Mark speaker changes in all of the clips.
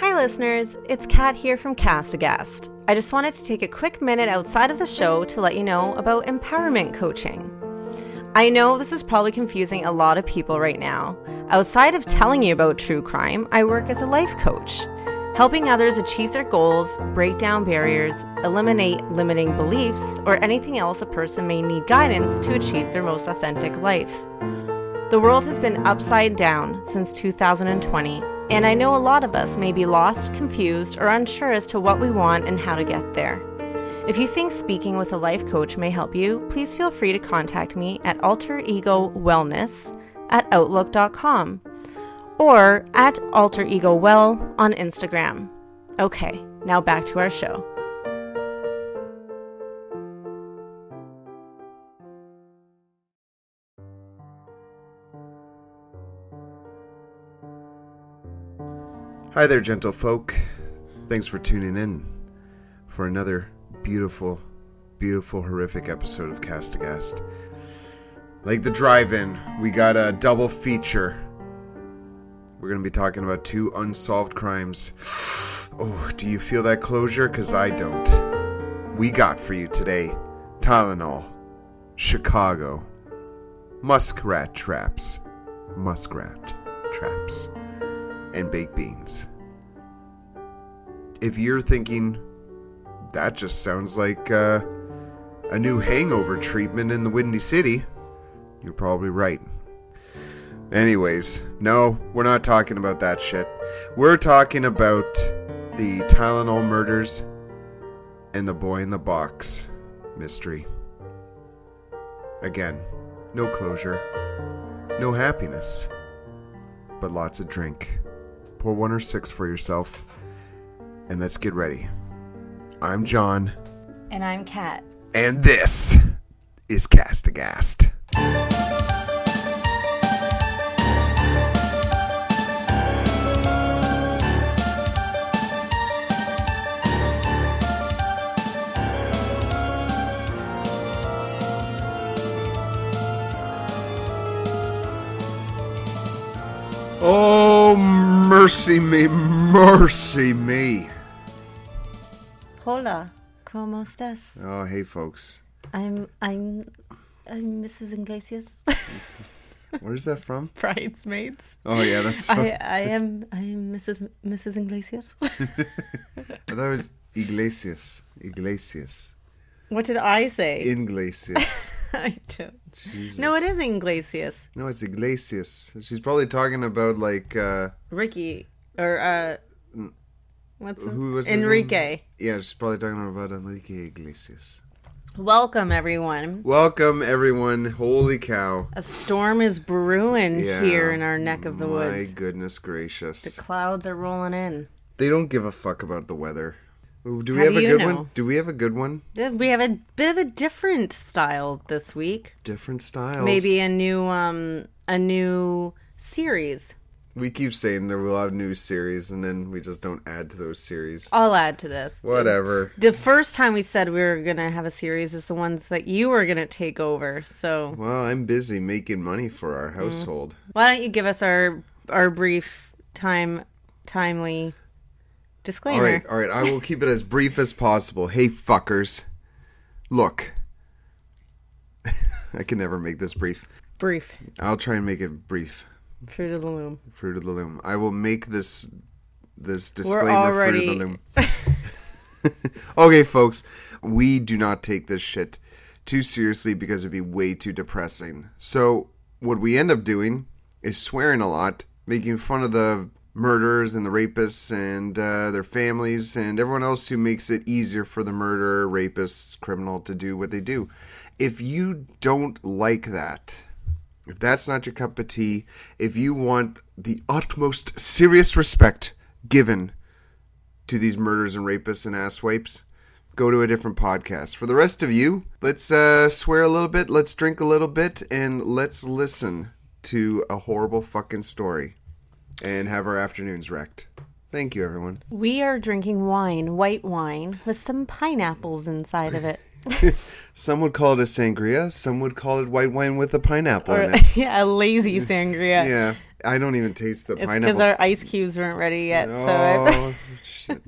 Speaker 1: Hi, listeners. It's Kat here from Cast Aghast. I just wanted to take a quick minute outside of the show to let you know about empowerment coaching. I know this is probably confusing a lot of people right now. Outside of telling you about true crime, I work as a life coach, helping others achieve their goals, break down barriers, eliminate limiting beliefs, or anything else a person may need guidance to achieve their most authentic life. The world has been upside down since 2020, and I know a lot of us may be lost, confused, or unsure as to what we want and how to get there. If you think speaking with a life coach may help you, please feel free to contact me at alter ego wellness at outlook.com or at alter ego well on Instagram. Okay, now back to our show.
Speaker 2: Hi there, gentle folk. Thanks for tuning in for another beautiful, beautiful, horrific episode of Cast Aghast. Like the drive in, we got a double feature. We're going to be talking about two unsolved crimes. Oh, do you feel that closure? Because I don't. We got for you today Tylenol, Chicago, muskrat traps, muskrat traps, and baked beans. If you're thinking, that just sounds like uh, a new hangover treatment in the Windy City, you're probably right. Anyways, no, we're not talking about that shit. We're talking about the Tylenol murders and the boy in the box mystery. Again, no closure, no happiness, but lots of drink. Pour one or six for yourself, and let's get ready. I'm John,
Speaker 1: And I'm Kat.
Speaker 2: and this is Cast Aghast. Oh, mercy me, mercy me.
Speaker 1: Hola, ¿cómo estás?
Speaker 2: Oh, hey, folks.
Speaker 1: I'm I'm I'm Mrs. Iglesias.
Speaker 2: Where's that from?
Speaker 1: Bridesmaids.
Speaker 2: Oh, yeah, that's.
Speaker 1: I I am I am Mrs. Mrs. Iglesias.
Speaker 2: I thought it was Iglesias. Iglesias.
Speaker 1: what did I say?
Speaker 2: Iglesias.
Speaker 1: I don't.
Speaker 2: Jesus.
Speaker 1: No, it is Iglesias.
Speaker 2: No, it's Iglesias. She's probably talking about like uh
Speaker 1: Ricky or uh what's
Speaker 2: who was?
Speaker 1: Enrique.
Speaker 2: Yeah, she's probably talking about Enrique Iglesias.
Speaker 1: Welcome everyone.
Speaker 2: Welcome everyone. Holy cow.
Speaker 1: A storm is brewing
Speaker 2: Yeah.
Speaker 1: here in our neck of the
Speaker 2: My
Speaker 1: woods.
Speaker 2: My goodness gracious.
Speaker 1: The clouds are rolling in.
Speaker 2: They don't give a fuck about the weather. Do we
Speaker 1: How
Speaker 2: have
Speaker 1: do
Speaker 2: a good
Speaker 1: know?
Speaker 2: one? Do we have a good one?
Speaker 1: We have a bit of a different style this week.
Speaker 2: Different styles.
Speaker 1: Maybe a new um a new series.
Speaker 2: we keep saying there we'll have new series and then we just don't add to those series.
Speaker 1: I'll add to this.
Speaker 2: Whatever.
Speaker 1: The first time we said we were gonna have a series is the ones that you were gonna take over. So
Speaker 2: Well, I'm busy making money for
Speaker 1: Mm.
Speaker 2: our household.
Speaker 1: why don't you give us our our brief time timely disclaimer?
Speaker 2: All right, all right. I will keep it as brief as possible. Hey, fuckers. Look. I can never make this brief.
Speaker 1: Brief.
Speaker 2: I'll try and make it brief.
Speaker 1: Fruit of the loom.
Speaker 2: Fruit of the loom. I will make this this
Speaker 1: We're
Speaker 2: disclaimer fruit of the loom. okay, folks. We do not take this shit too seriously because it'd be way too depressing. So what we end up doing is swearing a lot, making fun of the murderers and the rapists and uh, their families and everyone else who makes it easier for the murderer, rapist, criminal to do what they do. If you don't like that, if that's not your cup of tea, if you want the utmost serious respect given to these murders and rapists and asswipes, go to a different podcast. For the rest of you, let's uh, swear a little bit, let's drink a little bit, and let's listen to a horrible fucking story and have our afternoons wrecked. Thank you, everyone.
Speaker 1: We are drinking wine, white wine, with some pineapples inside of it.
Speaker 2: Some would call it a sangria. Some would call it white wine with a pineapple
Speaker 1: Or
Speaker 2: in it.
Speaker 1: yeah, a lazy sangria.
Speaker 2: Yeah. I don't even taste the
Speaker 1: It's
Speaker 2: pineapple.
Speaker 1: because our ice cubes weren't ready yet. So
Speaker 2: oh, shit.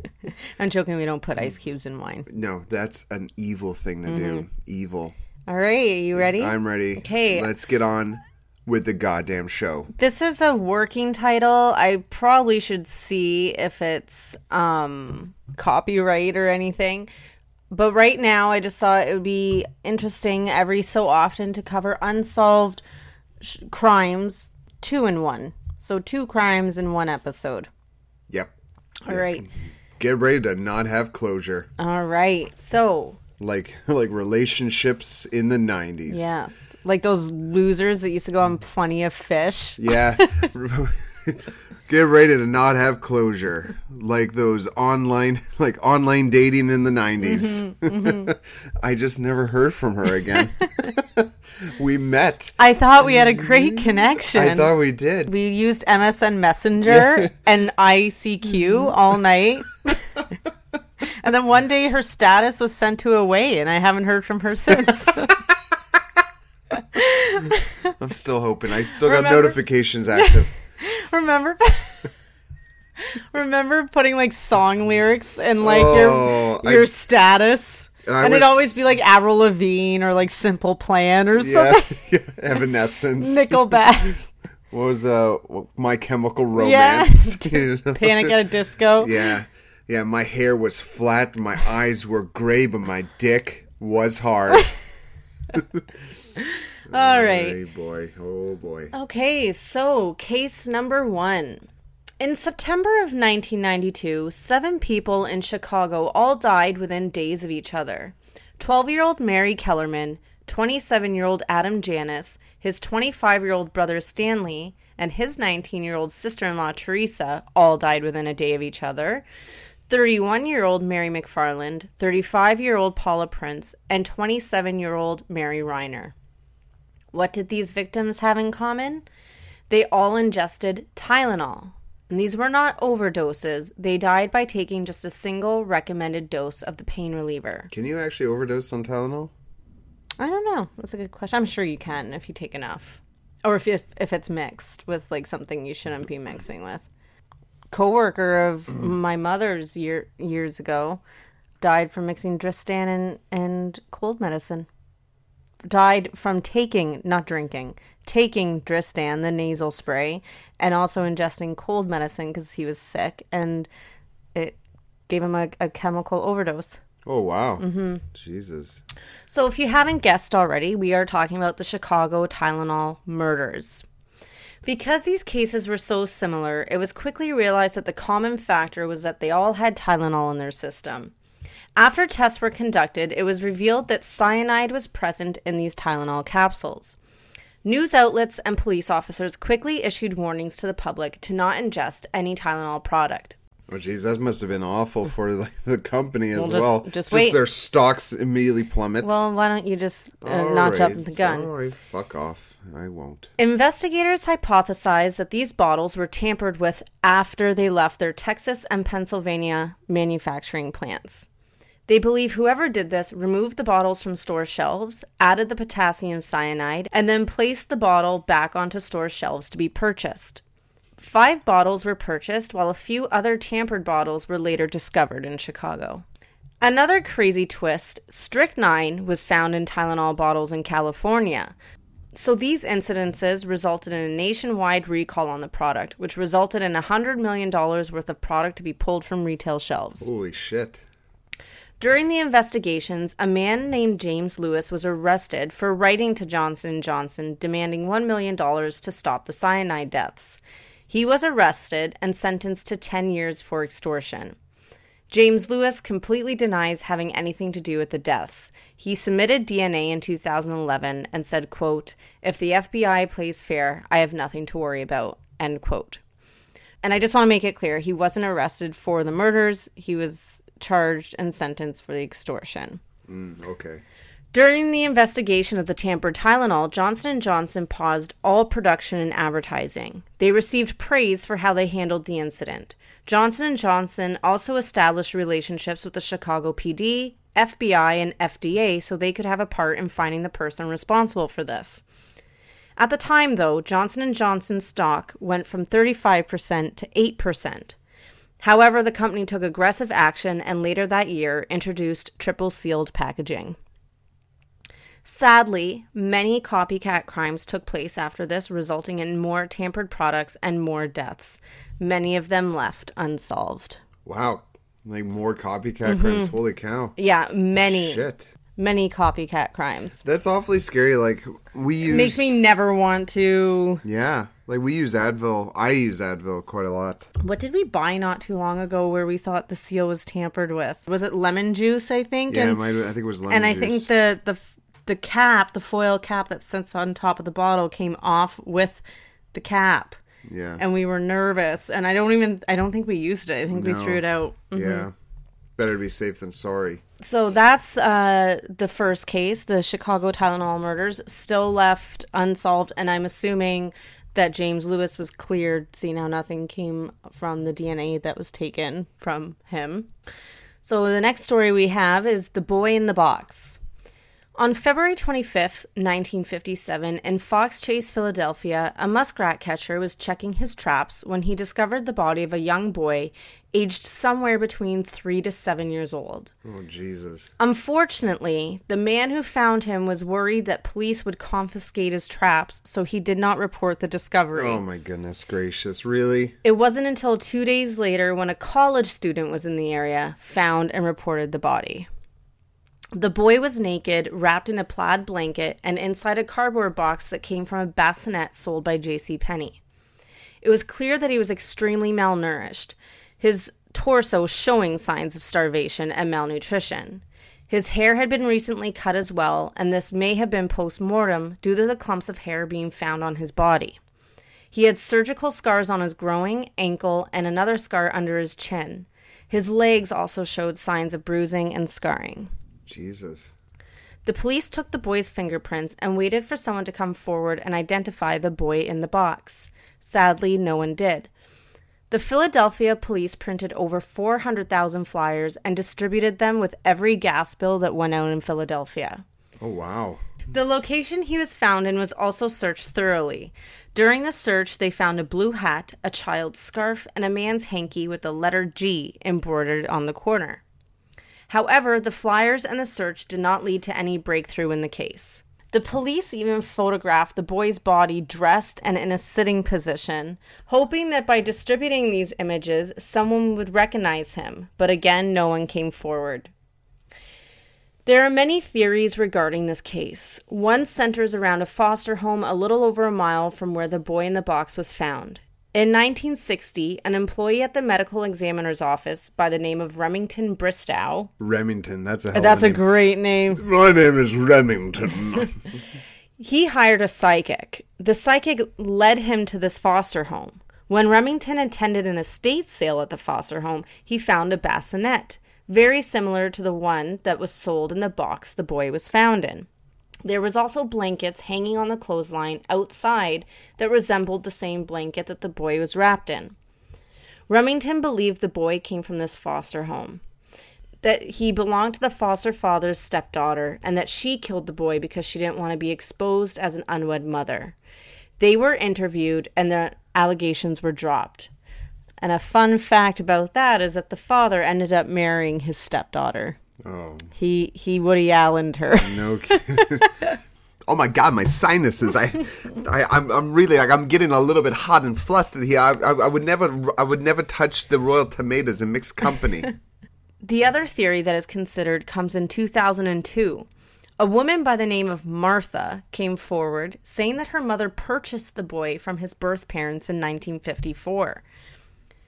Speaker 1: I'm joking. We don't put ice cubes in wine.
Speaker 2: No, that's an evil thing to
Speaker 1: Mm-hmm.
Speaker 2: do. Evil.
Speaker 1: All right, are you ready?
Speaker 2: I'm ready.
Speaker 1: Okay.
Speaker 2: Let's get on with the goddamn show.
Speaker 1: This is a working title. I probably should see if it's um copyright or anything. But right now, I just thought it would be interesting every so often to cover unsolved sh- crimes two in one. So two crimes in one episode.
Speaker 2: Yep.
Speaker 1: All right.
Speaker 2: Get ready to not have closure.
Speaker 1: All right. So,
Speaker 2: Like like relationships in the 90s.
Speaker 1: yes. Like those losers that used to go on Plenty of Fish.
Speaker 2: Yeah. Get ready to not have closure. Like those online like online dating in the 90s.
Speaker 1: Mm-hmm,
Speaker 2: I just never heard from her again. we met.
Speaker 1: I thought we had a great connection.
Speaker 2: I thought we did.
Speaker 1: we used MSN Messenger and ICQ all night. And then one day her status was sent to away, and I haven't heard from her since.
Speaker 2: I'm still hoping. I still got
Speaker 1: Remember-
Speaker 2: notifications active.
Speaker 1: remember? remember putting like song lyrics and like
Speaker 2: Oh,
Speaker 1: your your
Speaker 2: I-
Speaker 1: status.
Speaker 2: And I
Speaker 1: And it'd always be like Avril Lavigne or like Simple Plan or
Speaker 2: Yeah.
Speaker 1: something.
Speaker 2: Evanescence.
Speaker 1: Nickelback.
Speaker 2: What was uh My Chemical Romance?
Speaker 1: Yes.
Speaker 2: You?
Speaker 1: Panic at a Disco.
Speaker 2: Yeah. Yeah, my hair was flat, my eyes were gray, but my dick was hard.
Speaker 1: All right.
Speaker 2: Hey boy, oh boy.
Speaker 1: Okay, so case number one. In September of 1992, seven people in Chicago all died within days of each other. 12 year old Mary Kellerman, 27 year old Adam Janus, his 25 year old brother Stanley, and his 19 year old sister in law Teresa all died within a day of each other. 31 year old Mary McFarland, 35 year old Paula Prince, and 27 year old Mary Reiner. What did these victims have in common? They all ingested Tylenol. And these were not overdoses. They died by taking just a single recommended dose of the pain reliever.
Speaker 2: Can you actually overdose on Tylenol?
Speaker 1: I don't know. That's a good question. I'm sure you can if you take enough. Or if if, if it's mixed with like something you shouldn't be mixing with. Coworker of my mother's year years ago died from mixing Dristan and, and cold medicine. Died from taking, not drinking, taking Dristan, the nasal spray, and also ingesting cold medicine because he was sick, and it gave him a, a chemical overdose.
Speaker 2: Oh wow.
Speaker 1: Mm-hmm.
Speaker 2: Jesus.
Speaker 1: So, if you haven't guessed already, we are talking about the Chicago Tylenol murders. Because these cases were so similar, it was quickly realized that the common factor was that they all had Tylenol in their system. After tests were conducted, it was revealed that cyanide was present in these Tylenol capsules. News outlets and police officers quickly issued warnings to the public to not ingest any Tylenol product.
Speaker 2: Oh jeez, that must have been awful for the, the company as
Speaker 1: Well,
Speaker 2: well.
Speaker 1: just- just wait.
Speaker 2: their stocks immediately plummet.
Speaker 1: Well, why don't you just uh,
Speaker 2: All
Speaker 1: not jump
Speaker 2: right,
Speaker 1: the gun?
Speaker 2: All right, fuck off. I won't.
Speaker 1: Investigators hypothesized that these bottles were tampered with after they left their Texas and Pennsylvania manufacturing plants. They believe whoever did this removed the bottles from store shelves, added the potassium cyanide, and then placed the bottle back onto store shelves to be purchased. Five bottles were purchased, while a few other tampered bottles were later discovered in Chicago. Another crazy twist strychnine was found in Tylenol bottles in California. So these incidences resulted in a nationwide recall on the product, which resulted in $100 million worth of product to be pulled from retail shelves.
Speaker 2: Holy shit.
Speaker 1: During the investigations, a man named James Lewis was arrested for writing to Johnson & Johnson demanding $1 million to stop the cyanide deaths. He was arrested and sentenced to 10 years for extortion. James Lewis completely denies having anything to do with the deaths. He submitted DNA in 2011 and said, quote, "If the FBI plays fair, I have nothing to worry about." End quote. And I just want to make it clear, he wasn't arrested for the murders. He was charged and sentenced for the extortion.
Speaker 2: Mm, okay.
Speaker 1: During the investigation of the tampered Tylenol, Johnson & Johnson paused all production and advertising. They received praise for how they handled the incident. Johnson & Johnson also established relationships with the Chicago PD, FBI, and FDA so they could have a part in finding the person responsible for this. At the time though, Johnson & Johnson's stock went from 35% to 8%. However, the company took aggressive action and later that year introduced triple sealed packaging. Sadly, many copycat crimes took place after this, resulting in more tampered products and more deaths, many of them left unsolved.
Speaker 2: Wow. Like more copycat mm-hmm. crimes. Holy cow.
Speaker 1: Yeah, many,
Speaker 2: Shit.
Speaker 1: many copycat crimes.
Speaker 2: That's awfully scary. Like we use it
Speaker 1: Makes me never want to.
Speaker 2: Yeah. Like we use Advil. I use Advil quite a lot.
Speaker 1: What did we buy not too long ago where we thought the seal was tampered with? Was it lemon juice? I think.
Speaker 2: Yeah,
Speaker 1: and,
Speaker 2: it might, I think it was lemon juice.
Speaker 1: and I think the the the cap, the foil cap that sits on top of the bottle, came off with the cap,
Speaker 2: Yeah.
Speaker 1: and we were nervous. And I don't even. I don't think we used it. I think we threw it out.
Speaker 2: Yeah. Better to be safe than sorry.
Speaker 1: So that's uh, the first case, the Chicago Tylenol murders, still left unsolved, and I'm assuming that James Lewis was cleared, seeing how nothing came from the DNA that was taken from him. So the next story we have is The Boy in the Box. On February 25, 1957, in Fox Chase, Philadelphia, a muskrat catcher was checking his traps when he discovered the body of a young boy aged somewhere between three to seven years old.
Speaker 2: Oh Jesus.
Speaker 1: Unfortunately, the man who found him was worried that police would confiscate his traps, so he did not report the discovery.
Speaker 2: Oh my goodness gracious. Really?
Speaker 1: It wasn't until two days later, when a college student was in the area, found and reported the body. The boy was naked, wrapped in a plaid blanket, and inside a cardboard box that came from a bassinet sold by J.C. Penney. It was clear that he was extremely malnourished, his torso showing signs of starvation and malnutrition. His hair had been recently cut as well, and this may have been post mortem due to the clumps of hair being found on his body. He had surgical scars on his growing, ankle, and another scar under his chin. His legs also showed signs of bruising and scarring.
Speaker 2: Jesus.
Speaker 1: The police took the boy's fingerprints and waited for someone to come forward and identify the boy in the box. Sadly, no one did. The Philadelphia police printed over 400,000 flyers and distributed them with every gas bill that went out in Philadelphia.
Speaker 2: Oh wow.
Speaker 1: The location he was found in was also searched thoroughly. During the search, they found a blue hat, a child's scarf, and a man's hanky with the letter G embroidered on the corner. However, the flyers and the search did not lead to any breakthrough in the case. The police even photographed the boy's body dressed and in a sitting position, hoping that by distributing these images, someone would recognize him, but again, no one came forward. There are many theories regarding this case. One centers around a foster home a little over a mile from where the boy in the box was found. In 1960, an employee at the medical examiner's office by the name of Remington Bristow.
Speaker 2: Remington. That's a hell
Speaker 1: That's
Speaker 2: of
Speaker 1: a
Speaker 2: name.
Speaker 1: great name.
Speaker 2: My name is Remington.
Speaker 1: He hired a psychic. The psychic led him to this foster home. When Remington attended an estate sale at the foster home, he found a bassinet, very similar to the one that was sold in the box the boy was found in. There was also blankets hanging on the clothesline outside that resembled the same blanket that the boy was wrapped in. Remington believed the boy came from this foster home, that he belonged to the foster father's stepdaughter, and that she killed the boy because she didn't want to be exposed as an unwed mother. They were interviewed and the allegations were dropped. And a fun fact about that is that the father ended up marrying his stepdaughter.
Speaker 2: Oh
Speaker 1: He he Woody Allened her.
Speaker 2: no. oh my God, my sinuses. I, I, I'm, I'm really like I'm getting a little bit hot and flustered here. I, I, I would never, I would never touch the royal tomatoes in mixed company.
Speaker 1: The other theory that is considered comes in 2002. A woman by the name of Martha came forward saying that her mother purchased the boy from his birth parents in 1954.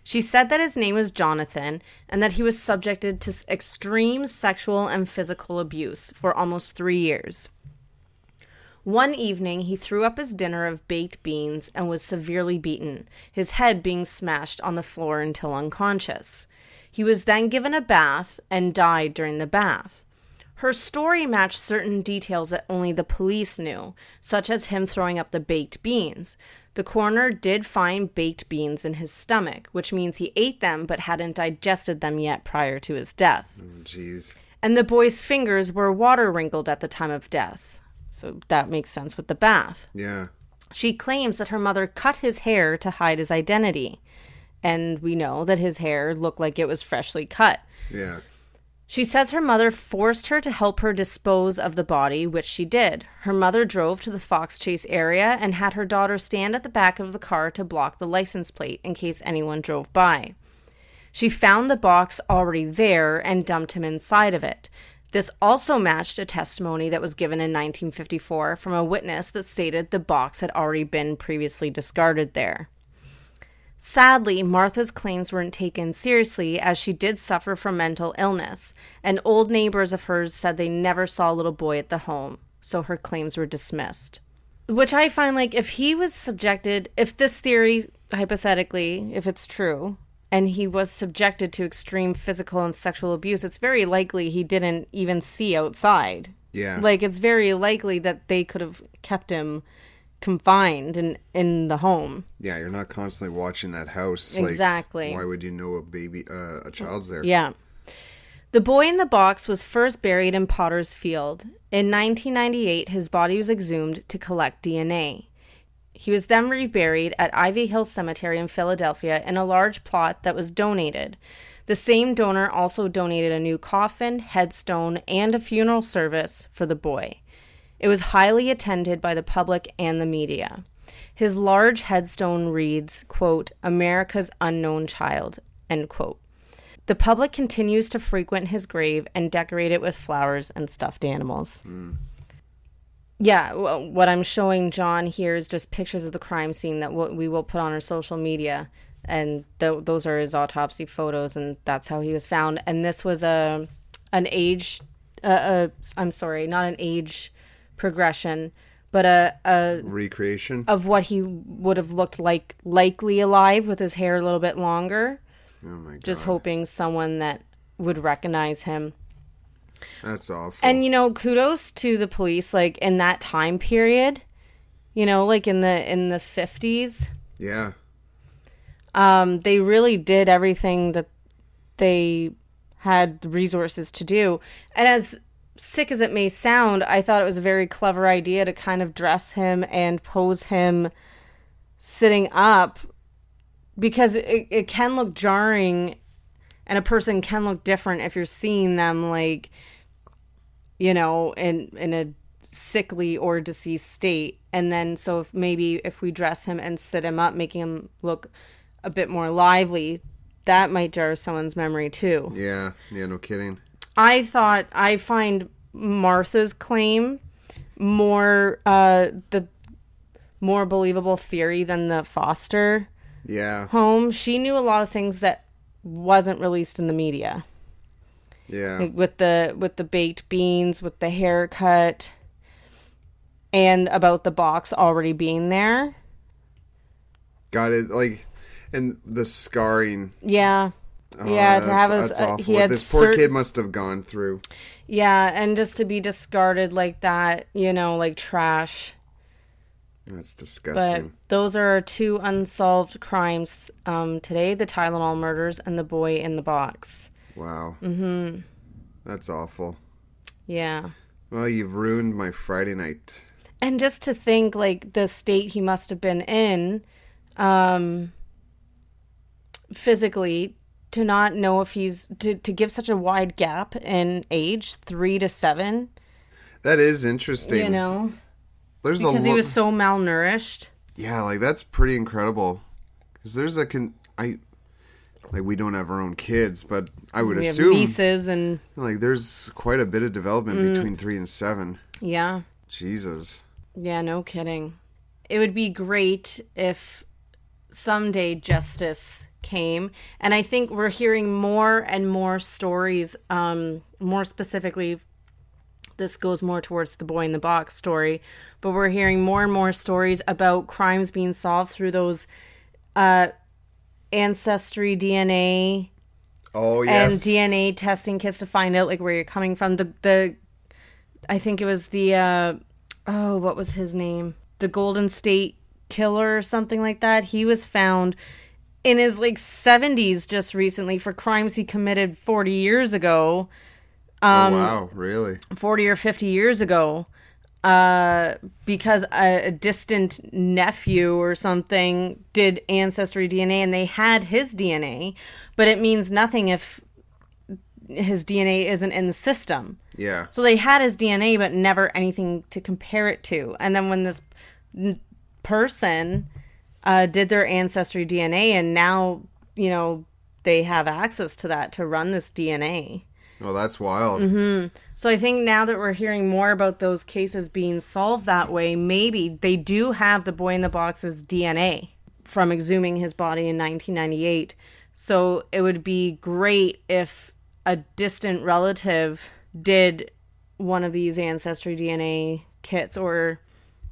Speaker 1: She said that his name was Jonathan and that he was subjected to extreme sexual and physical abuse for almost three years. One evening, he threw up his dinner of baked beans and was severely beaten, his head being smashed on the floor until unconscious. He was then given a bath and died during the bath. Her story matched certain details that only the police knew, such as him throwing up the baked beans. The coroner did find baked beans in his stomach, which means he ate them but hadn't digested them yet prior to his death.
Speaker 2: Mm, jeez.
Speaker 1: And the boy's fingers were water wrinkled at the time of death. So that makes sense with the bath.
Speaker 2: Yeah.
Speaker 1: She claims that her mother cut his hair to hide his identity. And we know that his hair looked like it was freshly cut.
Speaker 2: Yeah.
Speaker 1: She says her mother forced her to help her dispose of the body, which she did. Her mother drove to the Fox Chase area and had her daughter stand at the back of the car to block the license plate in case anyone drove by. She found the box already there and dumped him inside of it. This also matched a testimony that was given in 1954 from a witness that stated the box had already been previously discarded there. Sadly, Martha's claims weren't taken seriously as she did suffer from mental illness, and old neighbors of hers said they never saw a little boy at the home, so her claims were dismissed. Which I find like if he was subjected, if this theory, hypothetically, if it's true, and he was subjected to extreme physical and sexual abuse, it's very likely he didn't even see outside.
Speaker 2: Yeah.
Speaker 1: Like it's very likely that they could have kept him confined in in the home.
Speaker 2: Yeah, you're not constantly watching that house.
Speaker 1: Exactly.
Speaker 2: Like, why would you know a baby, uh, a child's there?
Speaker 1: Yeah. The boy in the box was first buried in Potter's Field. In 1998, his body was exhumed to collect DNA. He was then reburied at Ivy Hill Cemetery in Philadelphia in a large plot that was donated. The same donor also donated a new coffin, headstone, and a funeral service for the boy. It was highly attended by the public and the media. His large headstone reads, quote, America's unknown child, end quote. The public continues to frequent his grave and decorate it with flowers and stuffed animals. Yeah, w- what I'm showing John here is just pictures of the crime scene that w- we will put on our social media, and th- those are his autopsy photos, and that's how he was found. And this was a an age, uh, uh, I'm sorry, not an age progression, but a, a
Speaker 2: Recreation.
Speaker 1: of what he would have looked like likely alive with his hair a little bit longer
Speaker 2: oh my god.
Speaker 1: just hoping someone that would recognize him.
Speaker 2: That's awful.
Speaker 1: And you know, kudos to the police like in that time period, you know, like in the in the 50s,
Speaker 2: yeah.
Speaker 1: um they really did everything that they had resources to do. And as sick as it may sound, I thought it was a very clever idea to kind of dress him and pose him sitting up because it, it can look jarring and a person can look different if you're seeing them like you know in in a sickly or deceased state and then so if maybe if we dress him and sit him up making him look a bit more lively that might jar someone's memory too
Speaker 2: Yeah. Yeah. No kidding.
Speaker 1: I thought I find Martha's claim more uh the more believable theory than the Foster
Speaker 2: Yeah.
Speaker 1: home. She knew a lot of things that wasn't released in the media.
Speaker 2: Yeah.
Speaker 1: Like with the with the baked beans, with the haircut and about the box already being there.
Speaker 2: Got it. Like, and the scarring.
Speaker 1: Yeah.
Speaker 2: Oh,
Speaker 1: yeah, to have us uh, he had
Speaker 2: this poor
Speaker 1: cert-
Speaker 2: kid must have gone through.
Speaker 1: Yeah, and just to be discarded like that, you know, like trash.
Speaker 2: That's
Speaker 1: But
Speaker 2: disgusting.
Speaker 1: those are our two unsolved crimes um, today: the Tylenol murders and the boy in the box.
Speaker 2: wow. Mm-hmm. That's awful.
Speaker 1: Yeah,
Speaker 2: Well, you've ruined my Friday night.
Speaker 1: and just to think, like the state he must have been in, um, physically, to not know if he's to to give such a wide gap in age, three to seven.
Speaker 2: That is interesting.
Speaker 1: You know,
Speaker 2: there's a
Speaker 1: because he was so malnourished.
Speaker 2: Yeah, like that's pretty incredible. Because there's a con. I like we don't have our own kids, but I would
Speaker 1: We have
Speaker 2: assume
Speaker 1: nieces and
Speaker 2: like there's quite a bit of development
Speaker 1: Mm.
Speaker 2: between three and seven.
Speaker 1: yeah.
Speaker 2: Jesus.
Speaker 1: Yeah, no kidding. It would be great if someday justice came. And I think we're hearing more and more stories, um, more specifically, this goes more towards the boy in the box story, but we're hearing more and more stories about crimes being solved through those uh, ancestry DNA
Speaker 2: Oh
Speaker 1: and. DNA testing kits to find out like where you're coming from. The the I think it was the uh oh, what was his name? The Golden State Killer or something like that. He was found in his like 70s just recently for crimes he committed 40 years ago,
Speaker 2: oh wow, really?
Speaker 1: 40 or 50 years ago. uh, because a, a distant nephew or something did ancestry DNA and they had his DNA, but it means nothing if his DNA isn't in the system.
Speaker 2: Yeah.
Speaker 1: So they had his DNA, but never anything to compare it to. And then when this person uh, did their ancestry DNA, and now you know they have access to that to run this DNA.
Speaker 2: Well, that's wild.
Speaker 1: So I think now that we're hearing more about those cases being solved that way, maybe they do have the boy in the box's DNA from exhuming his body in 1998. So it would be great if a distant relative did one of these ancestry DNA kits or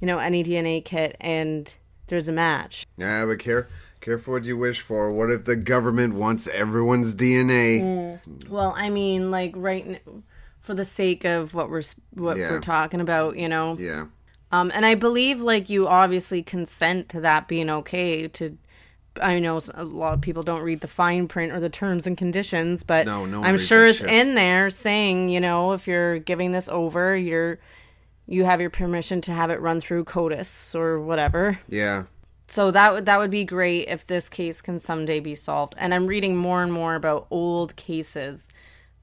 Speaker 1: you know any DNA kit and there's a match.
Speaker 2: Yeah, but care careful what you wish for. What if the government wants everyone's DNA?
Speaker 1: Well, I mean like right n- for the sake of what we're what
Speaker 2: Yeah.
Speaker 1: we're talking about, you know.
Speaker 2: Yeah.
Speaker 1: Um, and I believe like you obviously consent to that being okay. To I know a lot of people don't read the fine print or the terms and conditions, but
Speaker 2: No, no
Speaker 1: I'm sure it's
Speaker 2: shit.
Speaker 1: in there saying you know if you're giving this over, you're you have your permission to have it run through CODIS or whatever.
Speaker 2: Yeah.
Speaker 1: So that would that would be great if this case can someday be solved. And I'm reading more and more about old cases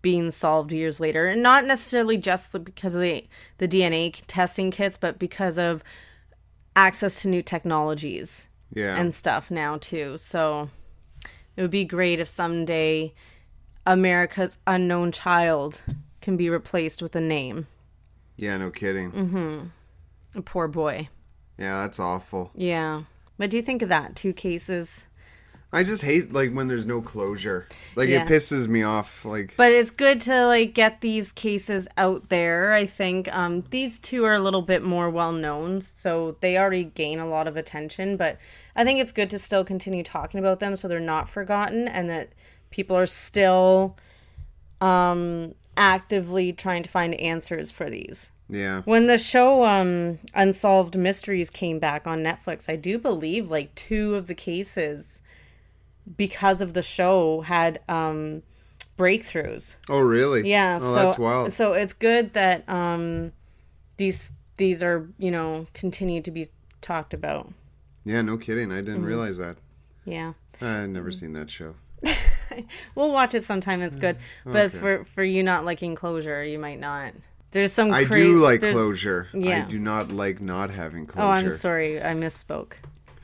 Speaker 1: being solved years later, and not necessarily just the- because of the the DNA testing kits, but because of access to new technologies
Speaker 2: Yeah.
Speaker 1: and stuff now too. So it would be great if someday America's unknown child can be replaced with a name.
Speaker 2: Yeah, no kidding.
Speaker 1: Mm-hmm. A poor boy.
Speaker 2: Yeah, that's awful.
Speaker 1: Yeah. What do you think of that? Two cases.
Speaker 2: I just hate like when there's no closure. Like
Speaker 1: Yeah.
Speaker 2: it pisses me off. Like
Speaker 1: but it's good to like get these cases out there i think um these two are a little bit more well known so they already gain a lot of attention but i think it's good to still continue talking about them so they're not forgotten and that people are still um actively trying to find answers for these
Speaker 2: yeah.
Speaker 1: when the show um unsolved mysteries came back on netflix i do believe like two of the cases because of the show had um breakthroughs
Speaker 2: Oh really?
Speaker 1: yeah,
Speaker 2: Oh,
Speaker 1: so
Speaker 2: that's wild.
Speaker 1: so it's good that um these these are, you know, continue to be talked about.
Speaker 2: Yeah, no kidding. I
Speaker 1: Mm-hmm.
Speaker 2: didn't realize that.
Speaker 1: Yeah.
Speaker 2: I've never seen that show.
Speaker 1: We'll watch it sometime, it's good. But
Speaker 2: Mm, Okay.
Speaker 1: for for you not liking closure, you might not. There's some
Speaker 2: I do like
Speaker 1: there's-
Speaker 2: closure. I do not like not having closure.
Speaker 1: Oh, I'm sorry. I misspoke.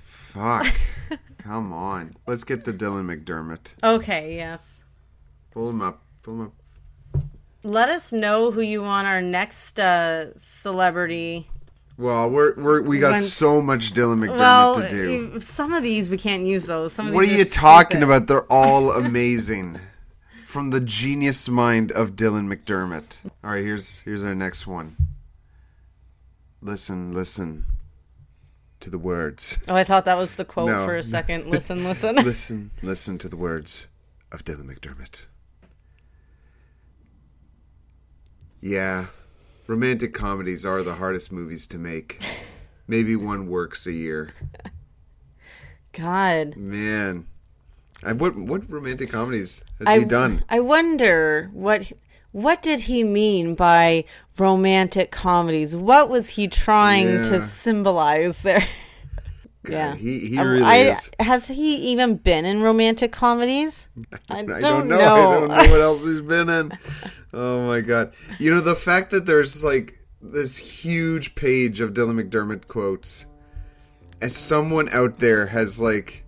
Speaker 2: Fuck. Come on. Let's get to Dylan McDermott.
Speaker 1: Okay, yes.
Speaker 2: Pull him up. Pull him up.
Speaker 1: Let us know who you want our next uh celebrity.
Speaker 2: Well, we're, we're we got
Speaker 1: When-
Speaker 2: so much Dylan McDermott
Speaker 1: well,
Speaker 2: to do.
Speaker 1: some of these we can't use those. Some of
Speaker 2: What are
Speaker 1: these
Speaker 2: you talking
Speaker 1: stupid.
Speaker 2: about? They're all amazing. From the genius mind of Dylan McDermott. All right, here's here's our next one. Listen, listen to the words.
Speaker 1: Oh, I thought that was the quote
Speaker 2: No.
Speaker 1: for a second. Listen, listen.
Speaker 2: listen, listen to the words of Dylan McDermott. Yeah, romantic comedies are the hardest movies to make. Maybe one works a year.
Speaker 1: God.
Speaker 2: Man, I, what what romantic comedies has
Speaker 1: I,
Speaker 2: he done?
Speaker 1: I wonder what what did he mean by romantic comedies? What was he trying
Speaker 2: Yeah.
Speaker 1: to symbolize there? Yeah.
Speaker 2: he he
Speaker 1: um,
Speaker 2: really
Speaker 1: I-
Speaker 2: is.
Speaker 1: Has he even been in romantic comedies? I,
Speaker 2: I
Speaker 1: don't,
Speaker 2: don't know.
Speaker 1: know.
Speaker 2: I don't know what else he's been in. Oh my god! You know the fact that there's like this huge page of Dylan McDermott quotes, and someone out there has like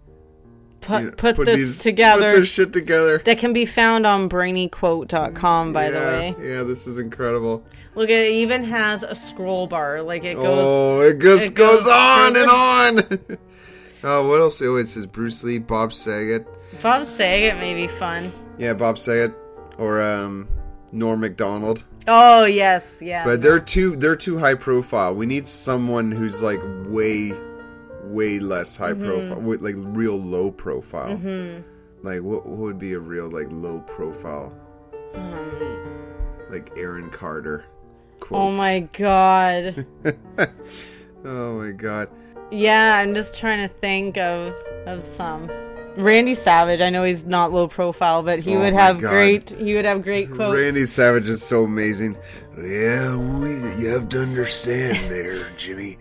Speaker 1: Put,
Speaker 2: you know,
Speaker 1: put, this
Speaker 2: these-
Speaker 1: together.
Speaker 2: Put this shit together.
Speaker 1: that can be found on brainyquote.com, by the way.
Speaker 2: yeah, this is incredible.
Speaker 1: Look, it even has a scroll bar. Like it goes.
Speaker 2: oh, it just
Speaker 1: it
Speaker 2: goes,
Speaker 1: goes
Speaker 2: on and on. oh, what else? Oh, it says Bruce Lee, Bob Saget.
Speaker 1: Bob Saget may be fun.
Speaker 2: Yeah, Bob Saget or um, Norm Macdonald.
Speaker 1: Oh, yes. Yeah.
Speaker 2: But they're too they're too high profile. We need someone who's like way way less high
Speaker 1: Mm-hmm.
Speaker 2: profile, like real low profile. Like what, what would be a real like low profile? Like Aaron Carter.
Speaker 1: Oh, my God.
Speaker 2: oh my god.
Speaker 1: Yeah, I'm just trying to think of of some. Randy Savage. I know he's not low profile, but he
Speaker 2: Oh
Speaker 1: would have
Speaker 2: God.
Speaker 1: great. He would have great quotes.
Speaker 2: Randy Savage is so amazing. Yeah, we, you have to understand there, Jimmy.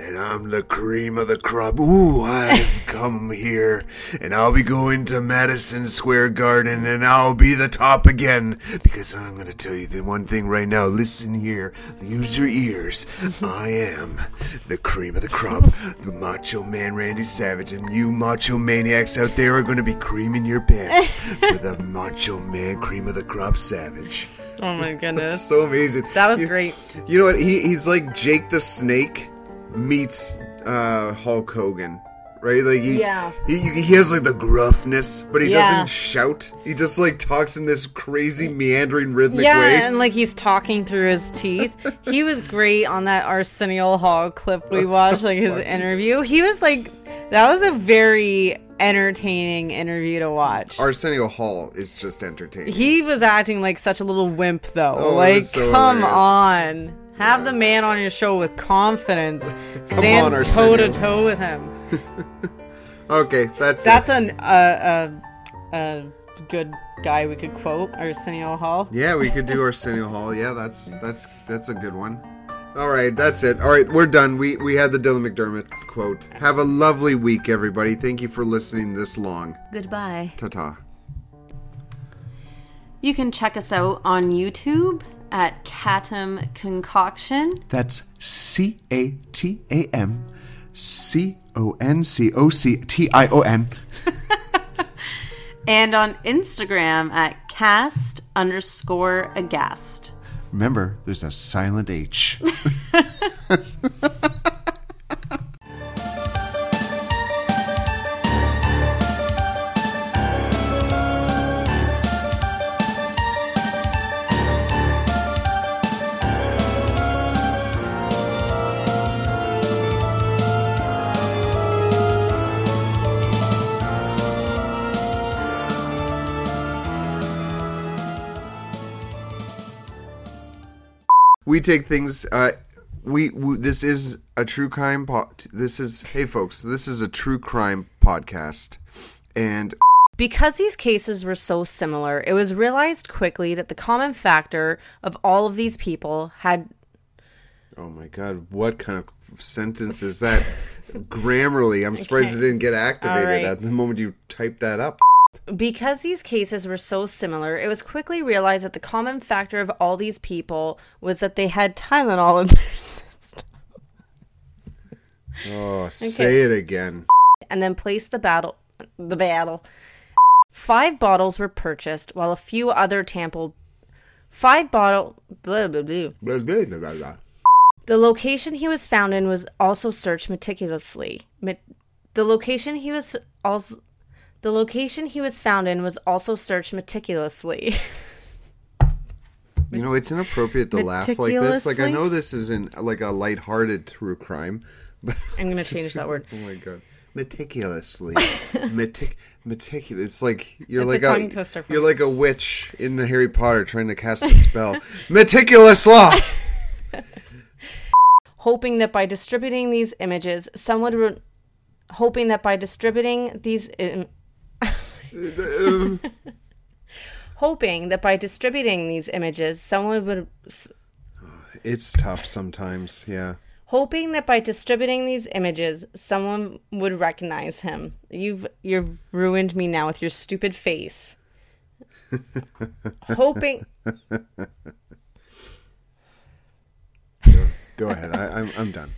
Speaker 2: And I'm the cream of the crop. Ooh, I've come here, and I'll be going to Madison Square Garden, and I'll be the top again. Because I'm going to tell you the one thing right now. Listen here, use your ears. I am the cream of the crop, the Macho Man Randy Savage, and you Macho Maniacs out there are going to be creaming your pants for the Macho Man Cream of the Crop Savage.
Speaker 1: Oh my goodness.
Speaker 2: So amazing.
Speaker 1: That was
Speaker 2: You-
Speaker 1: great.
Speaker 2: You know what? He, he's like Jake the Snake meets uh, Hulk Hogan, right? Like he,
Speaker 1: Yeah.
Speaker 2: he, he has like the gruffness, but he
Speaker 1: Yeah.
Speaker 2: doesn't shout. He just like talks in this crazy meandering rhythmic
Speaker 1: Yeah,
Speaker 2: way.
Speaker 1: and like he's talking through his teeth. He was great on that Arsenio Hall clip we watched, like his interview. He was like, that was a very entertaining interview to watch.
Speaker 2: Arsenio Hall is just entertaining.
Speaker 1: He was acting like such a little wimp, though.
Speaker 2: Oh,
Speaker 1: like,
Speaker 2: so
Speaker 1: come
Speaker 2: hilarious.
Speaker 1: on. Have the man on your show with confidence. Stand
Speaker 2: on,
Speaker 1: toe to toe with him.
Speaker 2: okay, that's
Speaker 1: That's
Speaker 2: it.
Speaker 1: an uh, uh, uh, good guy we could quote, Arsenio Hall.
Speaker 2: Yeah, we could do Arsenio Hall. Yeah, that's that's that's a good one. All right, that's it. All right, we're done. We we had the Dylan McDermott quote. Have a lovely week, everybody. Thank you for listening this long.
Speaker 1: Goodbye.
Speaker 2: Ta ta.
Speaker 1: You can check us out on YouTube at Catam Concoction.
Speaker 2: That's C A T A M C O N C O C T I O N.
Speaker 1: and on Instagram at cast underscore aghast.
Speaker 2: Remember, there's a silent H. we take things. Uh, we, we this is a true crime. Po- this is hey folks. This is a true crime podcast, and
Speaker 1: Because these cases were so similar, it was realized quickly that the common factor of all of these people had
Speaker 2: oh my god, what kind of sentence is that? Grammarly, I'm surprised it didn't get activated
Speaker 1: right.
Speaker 2: at the moment you typed that up.
Speaker 1: Because these cases were so similar, it was quickly realized that the common factor of all these people was that they had Tylenol in their system.
Speaker 2: Oh, say it again.
Speaker 1: And then placed the battle the battle. Five bottles were purchased while a few other tampered five bottle blah blah blah.
Speaker 2: Blah, blah, blah, blah, blah.
Speaker 1: The location he was found in was also searched meticulously. Met- the location he was also the location he was found in was also searched meticulously.
Speaker 2: You know, it's inappropriate to laugh like this. Like, I know this isn't like a lighthearted true crime, but
Speaker 1: I'm gonna change that word.
Speaker 2: oh my god, meticulously, metic, meticulous. It's like you're
Speaker 1: It's
Speaker 2: like
Speaker 1: a
Speaker 2: a, you're
Speaker 1: me.
Speaker 2: like a witch in the Harry Potter trying to cast a spell. Meticulous law.
Speaker 1: hoping that by distributing these images, some would hoping that by distributing these Im- hoping that by distributing these images, someone would
Speaker 2: It's tough sometimes. Yeah.
Speaker 1: hoping that by distributing these images, someone would recognize him. You've you've ruined me now with your stupid face. hoping
Speaker 2: Go ahead. I, I'm I'm done.